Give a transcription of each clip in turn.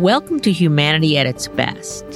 Welcome to Humanity at its Best.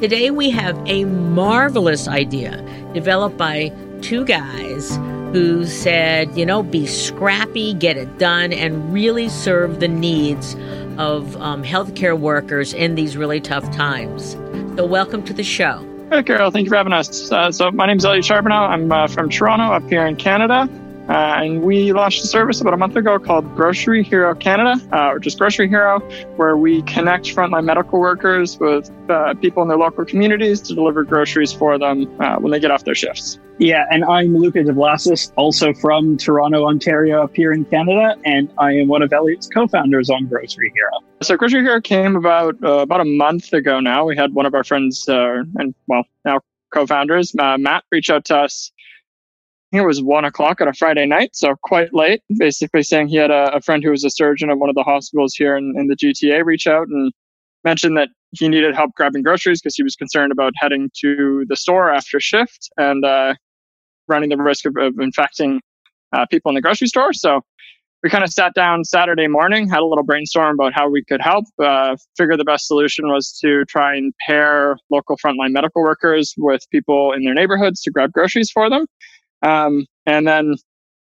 Today we have a marvelous idea developed by two guys who said, you know, be scrappy, get it done, and really serve the needs of um, healthcare workers in these really tough times. So, welcome to the show. Hey, Carol. Thank you for having us. Uh, so, my name is Elliot Charbonneau. I'm uh, from Toronto, up here in Canada. Uh, and we launched a service about a month ago called Grocery Hero Canada, uh, or just Grocery Hero, where we connect frontline medical workers with uh, people in their local communities to deliver groceries for them uh, when they get off their shifts. Yeah, and I'm Luca DeBlasis, also from Toronto, Ontario, up here in Canada, and I am one of Elliot's co-founders on Grocery Hero. So Grocery Hero came about uh, about a month ago now. We had one of our friends uh, and well now co-founders, Matt, reach out to us it was one o'clock on a Friday night, so quite late. Basically, saying he had a, a friend who was a surgeon at one of the hospitals here in, in the GTA reach out and mentioned that he needed help grabbing groceries because he was concerned about heading to the store after shift and uh, running the risk of, of infecting uh, people in the grocery store. So we kind of sat down Saturday morning, had a little brainstorm about how we could help. Uh, figure the best solution was to try and pair local frontline medical workers with people in their neighborhoods to grab groceries for them. Um, and then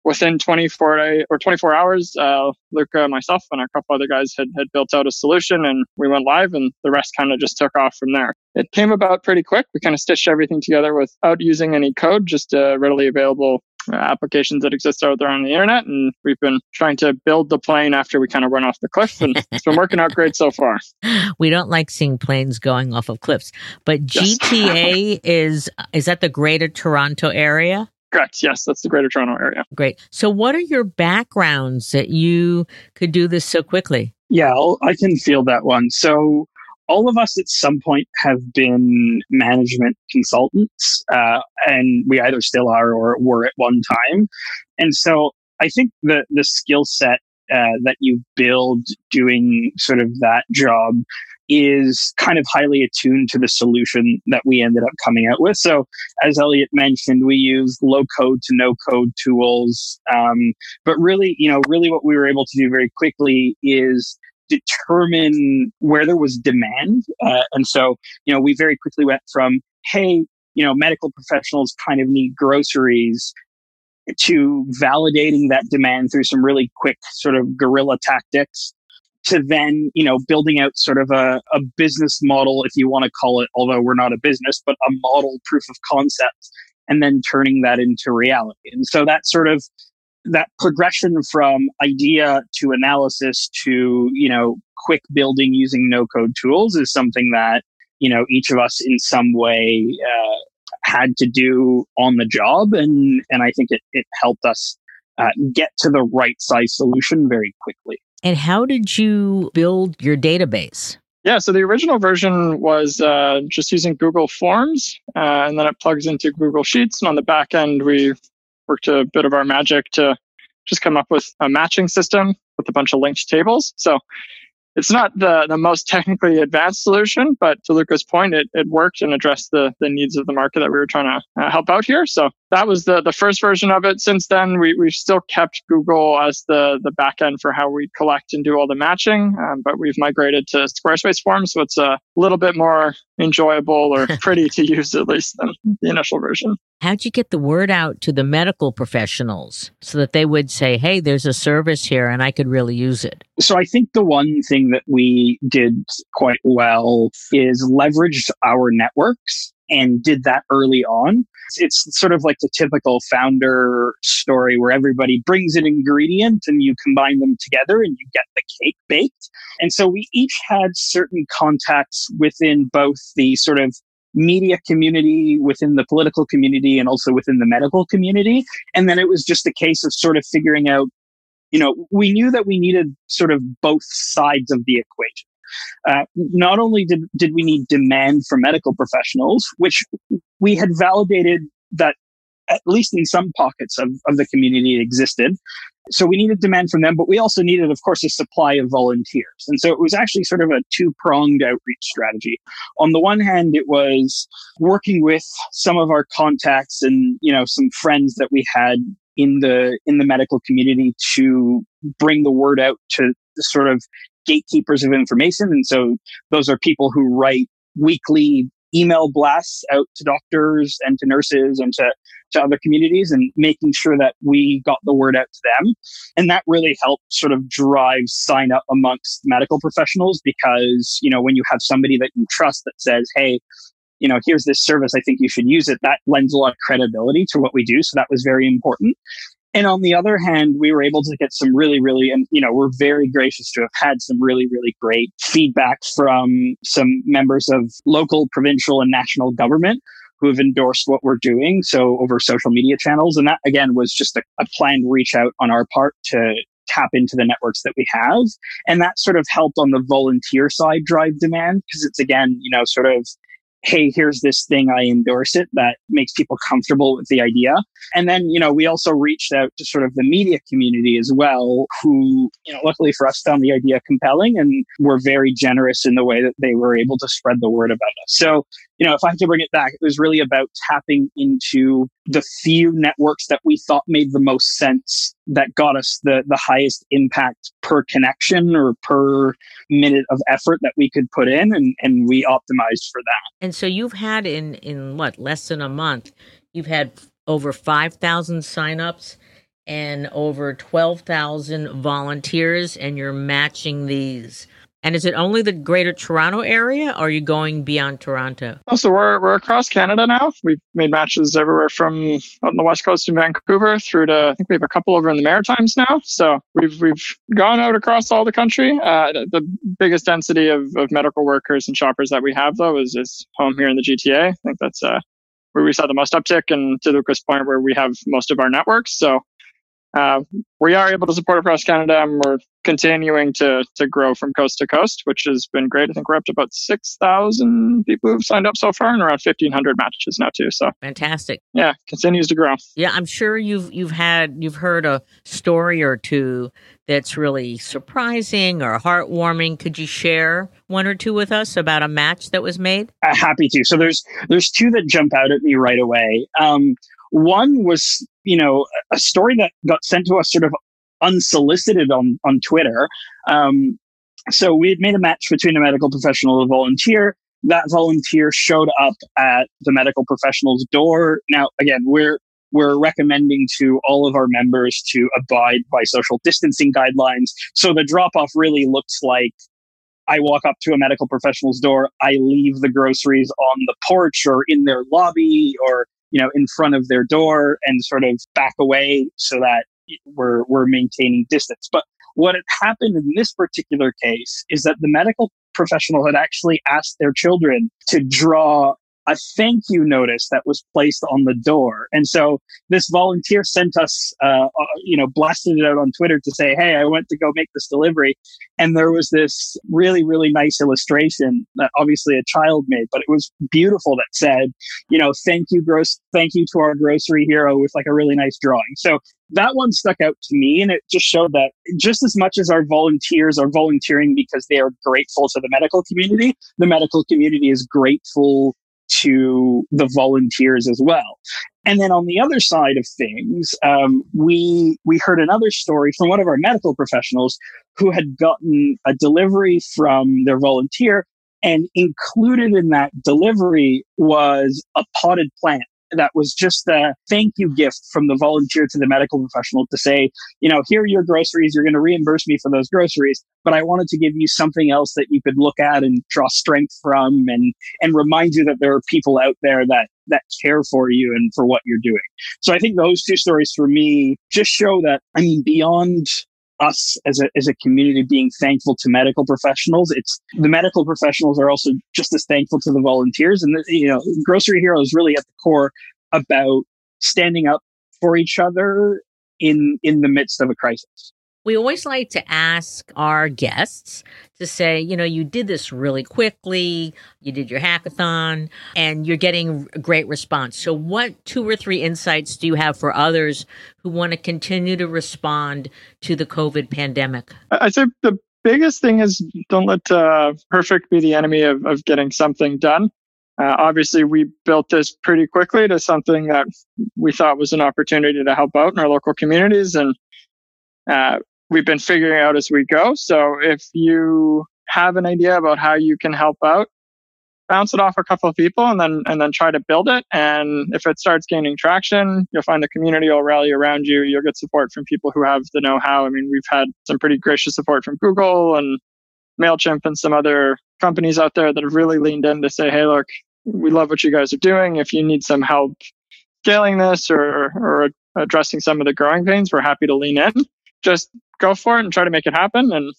within 24 or 24 hours, uh, Luca, myself, and a couple other guys had, had built out a solution and we went live and the rest kind of just took off from there. It came about pretty quick. We kind of stitched everything together without using any code, just uh, readily available uh, applications that exist out there on the internet. And we've been trying to build the plane after we kind of run off the cliff and it's been working out great so far. We don't like seeing planes going off of cliffs, but GTA is, is that the greater Toronto area? Correct. Yes, that's the Greater Toronto area. Great. So, what are your backgrounds that you could do this so quickly? Yeah, I can feel that one. So, all of us at some point have been management consultants, uh, and we either still are or were at one time. And so, I think the the skill set uh, that you build doing sort of that job is kind of highly attuned to the solution that we ended up coming out with. So, as Elliot mentioned, we use low code to no code tools. Um, but really, you know, really what we were able to do very quickly is determine where there was demand. Uh, and so, you know, we very quickly went from, hey, you know, medical professionals kind of need groceries to validating that demand through some really quick sort of guerrilla tactics to then, you know, building out sort of a, a business model, if you want to call it, although we're not a business, but a model proof of concept, and then turning that into reality. And so that sort of that progression from idea to analysis to, you know, quick building using no code tools is something that, you know, each of us in some way uh, had to do on the job. And, and I think it, it helped us uh, get to the right size solution very quickly. And how did you build your database? Yeah, so the original version was uh, just using Google Forms, uh, and then it plugs into Google Sheets. And on the back end, we worked a bit of our magic to just come up with a matching system with a bunch of linked tables. So it's not the, the most technically advanced solution, but to Luca's point, it, it worked and addressed the, the needs of the market that we were trying to uh, help out here. So that was the, the first version of it. Since then, we, we've still kept Google as the, the backend for how we collect and do all the matching, um, but we've migrated to Squarespace Forms. So it's a little bit more enjoyable or pretty to use, at least, than the initial version. How'd you get the word out to the medical professionals so that they would say, hey, there's a service here and I could really use it? So I think the one thing that we did quite well is leveraged our networks and did that early on. It's sort of like the typical founder story where everybody brings an ingredient and you combine them together and you get the cake baked. And so we each had certain contacts within both the sort of media community, within the political community, and also within the medical community. And then it was just a case of sort of figuring out, you know, we knew that we needed sort of both sides of the equation. Uh, not only did, did we need demand for medical professionals, which we had validated that at least in some pockets of, of the community it existed. So we needed demand from them, but we also needed, of course, a supply of volunteers. And so it was actually sort of a two pronged outreach strategy. On the one hand, it was working with some of our contacts and, you know, some friends that we had in the in the medical community to bring the word out to sort of gatekeepers of information. And so those are people who write weekly email blasts out to doctors and to nurses and to, to other communities and making sure that we got the word out to them. And that really helped sort of drive sign up amongst medical professionals because, you know, when you have somebody that you trust that says, Hey, you know, here's this service, I think you should use it, that lends a lot of credibility to what we do. So that was very important. And on the other hand, we were able to get some really, really, and you know, we're very gracious to have had some really, really great feedback from some members of local, provincial, and national government who have endorsed what we're doing. So over social media channels. And that again was just a, a planned reach out on our part to tap into the networks that we have. And that sort of helped on the volunteer side drive demand because it's again, you know, sort of hey, here's this thing, I endorse it, that makes people comfortable with the idea. And then, you know, we also reached out to sort of the media community as well, who, you know, luckily for us found the idea compelling and were very generous in the way that they were able to spread the word about us. So, you know, if I had to bring it back, it was really about tapping into the few networks that we thought made the most sense that got us the, the highest impact per connection or per minute of effort that we could put in and, and we optimized for that. And so you've had in in what, less than a month, you've had over 5,000 signups and over 12,000 volunteers and you're matching these and is it only the greater Toronto area or are you going beyond Toronto? So we're, we're across Canada now. We've made matches everywhere from on the west coast in Vancouver through to, I think we have a couple over in the Maritimes now. So we've, we've gone out across all the country. Uh, the biggest density of, of medical workers and shoppers that we have, though, is, is home here in the GTA. I think that's uh, where we saw the most uptick and to Luca's Point where we have most of our networks. So uh, we are able to support across Canada and we're continuing to, to grow from coast to coast, which has been great. I think we're up to about 6,000 people who've signed up so far and around 1,500 matches now too. So fantastic. Yeah, continues to grow. Yeah, I'm sure you've, you've had, you've heard a story or two that's really surprising or heartwarming. Could you share one or two with us about a match that was made? Uh, happy to. So there's, there's two that jump out at me right away. Um, one was, you know, a story that got sent to us sort of unsolicited on, on Twitter. Um, so we had made a match between a medical professional and a volunteer. That volunteer showed up at the medical professional's door. Now, again, we're we're recommending to all of our members to abide by social distancing guidelines. So the drop off really looks like I walk up to a medical professional's door, I leave the groceries on the porch or in their lobby or you know, in front of their door and sort of back away so that we're, we're maintaining distance. But what had happened in this particular case is that the medical professional had actually asked their children to draw a thank you notice that was placed on the door. And so this volunteer sent us, uh, uh, you know, blasted it out on Twitter to say, Hey, I went to go make this delivery. And there was this really, really nice illustration that obviously a child made, but it was beautiful that said, you know, thank you, gross, thank you to our grocery hero with like a really nice drawing. So that one stuck out to me and it just showed that just as much as our volunteers are volunteering because they are grateful to the medical community, the medical community is grateful to the volunteers as well. And then on the other side of things, um, we we heard another story from one of our medical professionals who had gotten a delivery from their volunteer, and included in that delivery was a potted plant that was just a thank you gift from the volunteer to the medical professional to say, you know, here are your groceries. You're going to reimburse me for those groceries, but I wanted to give you something else that you could look at and draw strength from and, and remind you that there are people out there that, that care for you and for what you're doing. So I think those two stories for me just show that, I mean, beyond us as a, as a community being thankful to medical professionals. It's the medical professionals are also just as thankful to the volunteers. And, the, you know, Grocery Hero is really at the core about standing up for each other in, in the midst of a crisis. We always like to ask our guests to say, you know, you did this really quickly, you did your hackathon, and you're getting a great response. So, what two or three insights do you have for others who want to continue to respond to the COVID pandemic? I think the biggest thing is don't let uh, perfect be the enemy of, of getting something done. Uh, obviously, we built this pretty quickly to something that we thought was an opportunity to help out in our local communities, and uh, we've been figuring out as we go. So, if you have an idea about how you can help out, bounce it off a couple of people and then and then try to build it. And if it starts gaining traction you'll find the community will rally around you. You'll get support from people who have the know-how. I mean we've had some pretty gracious support from google and mailchimp and some other companies out there that have really leaned in to say hey look we love what you guys are doing. If you need some help scaling this or or addressing some of the growing pains we're happy to lean in just go for it and try to make it happen and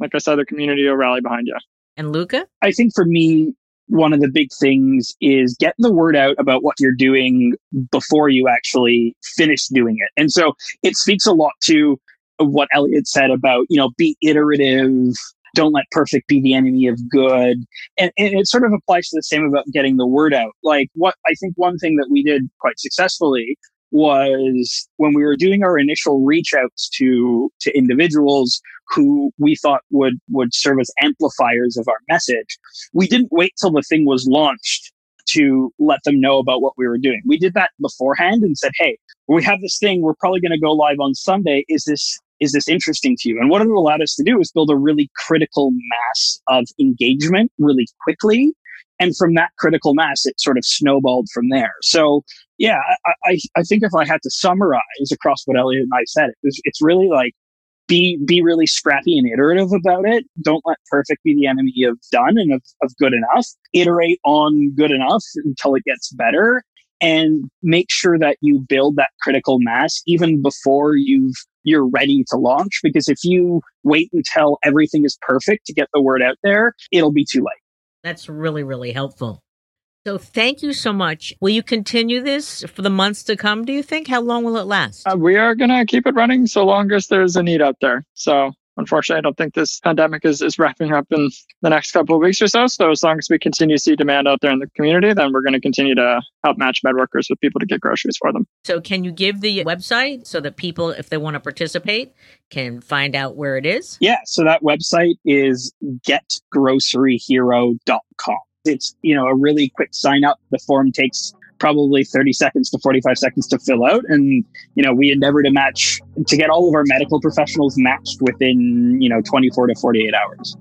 like i said the community will rally behind you and Luca? I think for me, one of the big things is getting the word out about what you're doing before you actually finish doing it. And so it speaks a lot to what Elliot said about, you know, be iterative, don't let perfect be the enemy of good. And, and, it sort of applies to the same about getting the word out. Like what I think one thing that we did quite successfully was when we were doing our initial reach outs to to individuals who we thought would would serve as amplifiers of our message we didn't wait till the thing was launched to let them know about what we were doing. We did that beforehand and said hey we have this thing. We're probably going to go live on sunday. Is this is this interesting to you? And what it allowed us to do is build a really critical mass of engagement really quickly and from that critical mass, it sort of snowballed from there. So, yeah, I, I, I think if I had to summarize across what Elliot and I said, it was, it's really like be be really scrappy and iterative about it. Don't let perfect be the enemy of done and of, of good enough. Iterate on good enough until it gets better and make sure that you build that critical mass even before you've you're ready to launch because if you wait until everything is perfect to get the word out there it'll be too late that's really, really helpful. So thank you so much. Will you continue this for the months to come, do you think? How long will it last? Uh, we are going to keep it running so long as there's a need out there. So unfortunately, I don't think this pandemic is, is wrapping up in the next couple of weeks or so. So as long as we continue to see demand out there in the community, then we're going to continue to help match med workers with people to get groceries for them. So can you give the website so that people, if they want to participate, can find out where it is? Yeah. So that website is getgroceryhero.com. It's, you know, a really quick sign up. The form takes probably 30 seconds to 45 seconds to fill out. And you know we endeavor to match to get all of our medical professionals matched within you know 24 to 48 hours.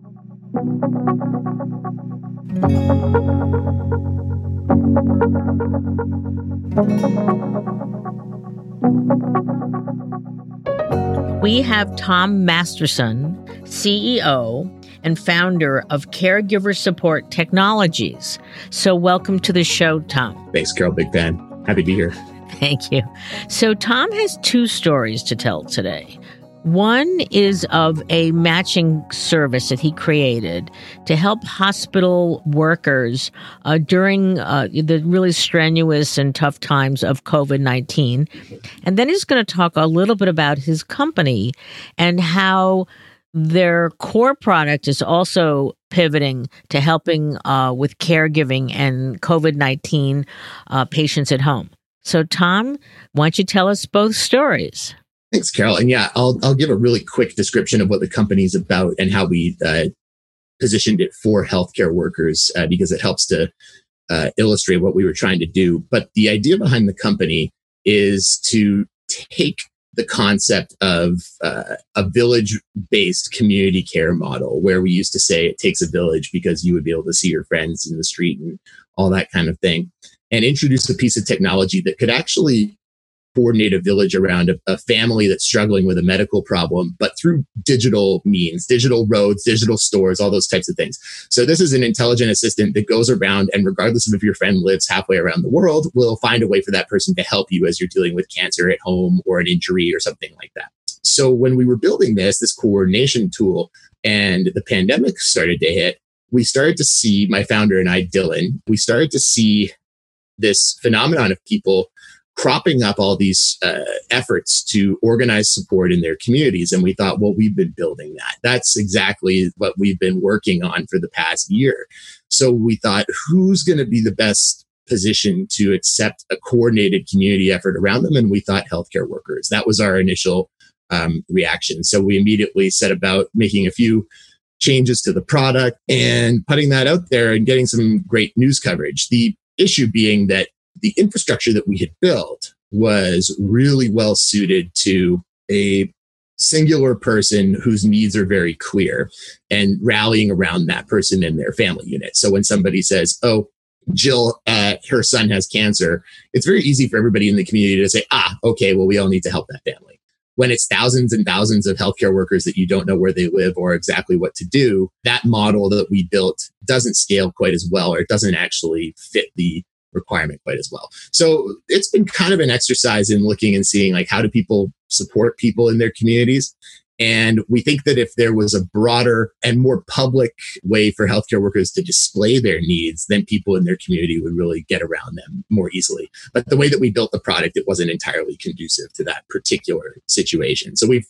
We have Tom Masterson, CEO and founder of Caregiver Support Technologies. So, welcome to the show, Tom. Thanks, Carol. Big fan. Happy to be here. Thank you. So, Tom has two stories to tell today. One is of a matching service that he created to help hospital workers uh, during uh, the really strenuous and tough times of COVID 19. And then he's going to talk a little bit about his company and how their core product is also pivoting to helping uh, with caregiving and COVID 19 uh, patients at home. So, Tom, why don't you tell us both stories? Thanks, Carol. And yeah, I'll, I'll give a really quick description of what the company is about and how we uh, positioned it for healthcare workers uh, because it helps to uh, illustrate what we were trying to do. But the idea behind the company is to take the concept of uh, a village based community care model where we used to say it takes a village because you would be able to see your friends in the street and all that kind of thing and introduce a piece of technology that could actually coordinate a village around a, a, family that's struggling with a medical problem, but through digital means, digital roads, digital stores, all those types of things. So this is an intelligent assistant that goes around and regardless of if your friend lives halfway around the world, will find a way for that person to help you as you're dealing with cancer at home or an injury or something like that. So when we were building this, this coordination tool and the pandemic started to hit, we started to see my founder and I, Dylan, we started to see this phenomenon of people cropping up all these uh, efforts to organize support in their communities. And we thought, well, we've been building that. That's exactly what we've been working on for the past year. So we thought, who's going to be the best position to accept a coordinated community effort around them? And we thought healthcare workers. That was our initial um, reaction. So we immediately set about making a few changes to the product and putting that out there and getting some great news coverage. The issue being that the infrastructure that we had built was really well suited to a singular person whose needs are very clear and rallying around that person and their family unit. So when somebody says, Oh, Jill, uh, her son has cancer, it's very easy for everybody in the community to say, Ah, okay, well, we all need to help that family. When it's thousands and thousands of healthcare workers that you don't know where they live or exactly what to do, that model that we built doesn't scale quite as well or it doesn't actually fit the requirement quite as well. So it's been kind of an exercise in looking and seeing like how do people support people in their communities. And we think that if there was a broader and more public way for healthcare workers to display their needs, then people in their community would really get around them more easily. But the way that we built the product, it wasn't entirely conducive to that particular situation. So we've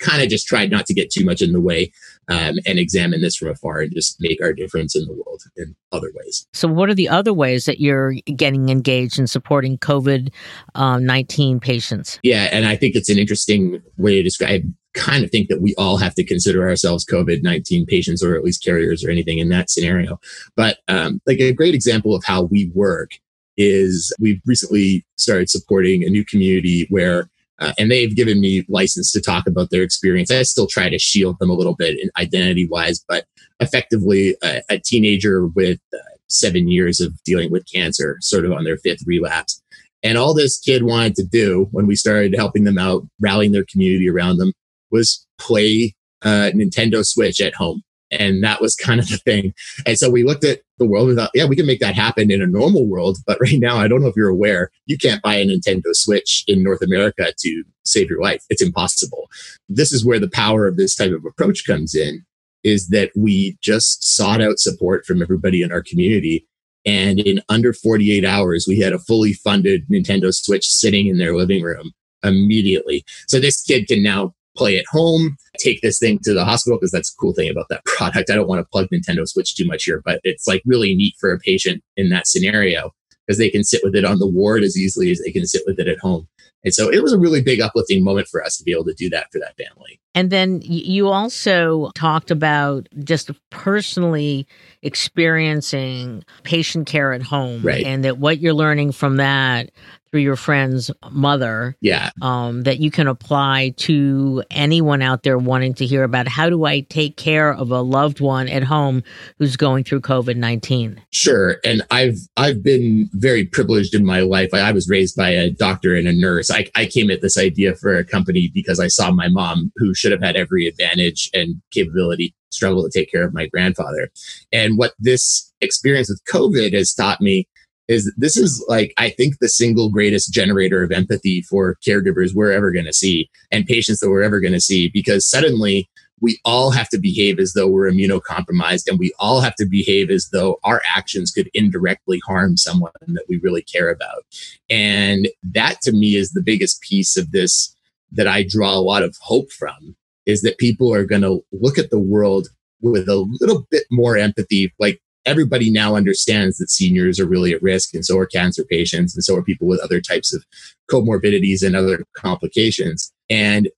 kind of just tried not to get too much in the way um, and examine this from afar and just make our difference in the world in other ways. So, what are the other ways that you're getting engaged in supporting COVID um, 19 patients? Yeah, and I think it's an interesting way to describe. Kind of think that we all have to consider ourselves COVID 19 patients or at least carriers or anything in that scenario. But, um, like, a great example of how we work is we've recently started supporting a new community where uh, and they've given me license to talk about their experience. I still try to shield them a little bit in identity wise, but effectively a, a teenager with uh, seven years of dealing with cancer, sort of on their fifth relapse. And all this kid wanted to do when we started helping them out, rallying their community around them, was play uh, Nintendo Switch at home. And that was kind of the thing. And so we looked at the world and thought, yeah, we can make that happen in a normal world. But right now, I don't know if you're aware, you can't buy a Nintendo Switch in North America to save your life. It's impossible. This is where the power of this type of approach comes in is that we just sought out support from everybody in our community. And in under 48 hours, we had a fully funded Nintendo Switch sitting in their living room immediately. So this kid can now play at home, take this thing to the hospital because that's a cool thing about that product. I don't want to plug Nintendo Switch too much here, but it's like really neat for a patient in that scenario because they can sit with it on the ward as easily as they can sit with it at home. And so it was a really big uplifting moment for us to be able to do that for that family. And then you also talked about just personally experiencing patient care at home right. and that what you're learning from that through your friend's mother. Yeah. Um, that you can apply to anyone out there wanting to hear about how do I take care of a loved one at home who's going through COVID nineteen. Sure, and I've I've been very privileged in my life. I, I was raised by a doctor and a nurse. I, I came at this idea for a company because I saw my mom, who should have had every advantage and capability, struggle to take care of my grandfather. And what this experience with COVID has taught me is this is like I think the single greatest generator of empathy for caregivers we're ever going to see and patients that we're ever going to see because suddenly we all have to behave as though we're immunocompromised and we all have to behave as though our actions could indirectly harm someone that we really care about. And that to me is the biggest piece of this that I draw a lot of hope from is that people are going to look at the world with a little bit more empathy. Like everybody now understands that seniors are really at risk, and so are cancer patients, and so are people with other types of comorbidities and other complications. And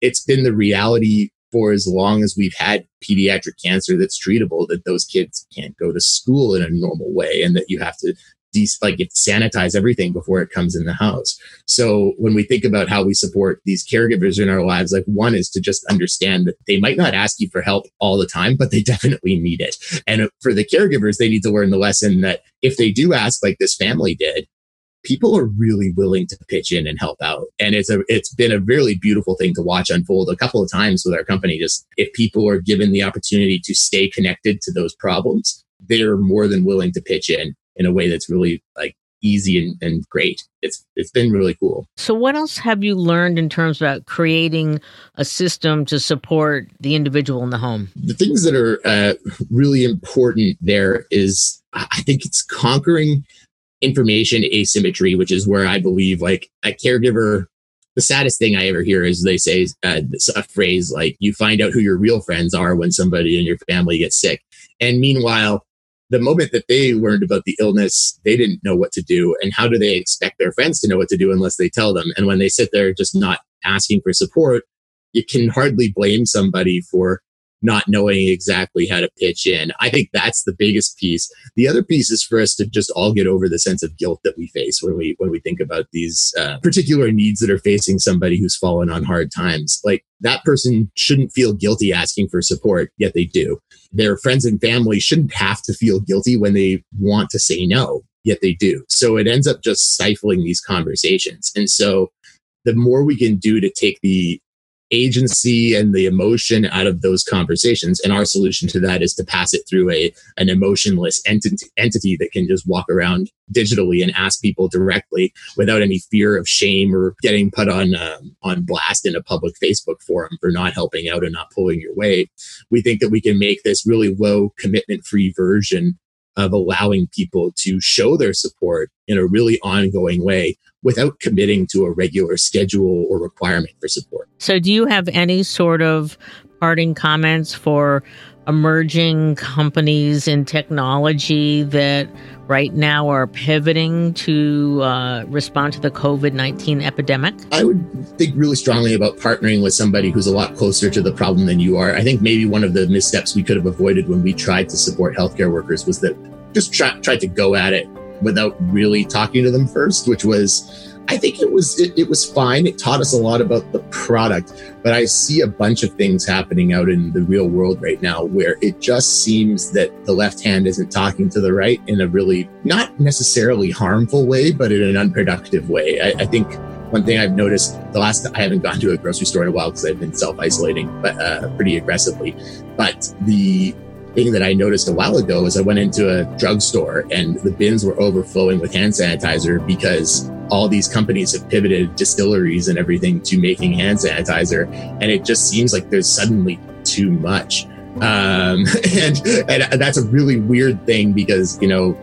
it's been the reality for as long as we've had pediatric cancer that's treatable that those kids can't go to school in a normal way and that you have to de- like sanitize everything before it comes in the house. So when we think about how we support these caregivers in our lives, like one is to just understand that they might not ask you for help all the time, but they definitely need it. And for the caregivers, they need to learn the lesson that if they do ask, like this family did, people are really willing to pitch in and help out. And it's a it's been a really beautiful thing to watch unfold a couple of times with our company. Just if people are given the opportunity to stay connected to those problems, they're more than willing to pitch in in a way that's really like easy and, and great. It's it's been really cool. So what else have you learned in terms about creating a system to support the individual in the home? The things that are uh, really important there is I think it's conquering information asymmetry, which is where I believe like a caregiver the saddest thing I ever hear is they say uh, a phrase like, you find out who your real friends are when somebody in your family gets sick. And meanwhile, the moment that they learned about the illness, they didn't know what to do. And how do they expect their friends to know what to do unless they tell them? And when they sit there just not asking for support, you can hardly blame somebody for not knowing exactly how to pitch in. I think that's the biggest piece. The other piece is for us to just all get over the sense of guilt that we face when we when we think about these uh, particular needs that are facing somebody who's fallen on hard times. Like that person shouldn't feel guilty asking for support, yet they do. Their friends and family shouldn't have to feel guilty when they want to say no, yet they do. So it ends up just stifling these conversations. And so the more we can do to take the agency and the emotion out of those conversations. And our solution to that is to pass it through a an emotionless entity, entity that can just walk around digitally and ask people directly without any fear of shame or getting put on um, on blast in a public Facebook forum for not helping out and not pulling your weight. We think that we can make this really low commitment free version of allowing people to show their support in a really ongoing way without committing to a regular schedule or requirement for support. So, do you have any sort of parting comments for emerging companies in technology that right now are pivoting to uh, respond to the COVID 19 epidemic? I would think really strongly about partnering with somebody who's a lot closer to the problem than you are. I think maybe one of the missteps we could have avoided when we tried to support healthcare workers was that just try, tried to go at it without really talking to them first, which was I think it was it, it, was fine. It taught us a lot about the product, but I see a bunch of things happening out in the real world right now where it just seems that the left hand isn't talking to the right in a really not necessarily harmful way, but in an unproductive way. I, I think one thing I've noticed the last I haven't gone to a grocery store in a while because I've been self isolating, but uh, pretty aggressively. But the thing that I noticed a while ago is I went into a drugstore and the bins were overflowing with hand sanitizer because all these companies have pivoted distilleries and everything to making hand sanitizer. And it just seems like there's suddenly too much. Um, and, and that's a really weird thing because, you know,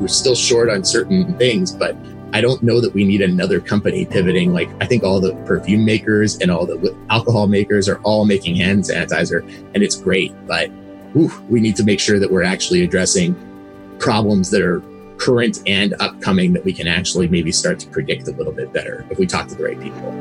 we're still short on certain things, but I don't know that we need another company pivoting. Like, I think all the perfume makers and all the alcohol makers are all making hand sanitizer, and it's great. But whew, we need to make sure that we're actually addressing problems that are current and upcoming that we can actually maybe start to predict a little bit better if we talk to the right people.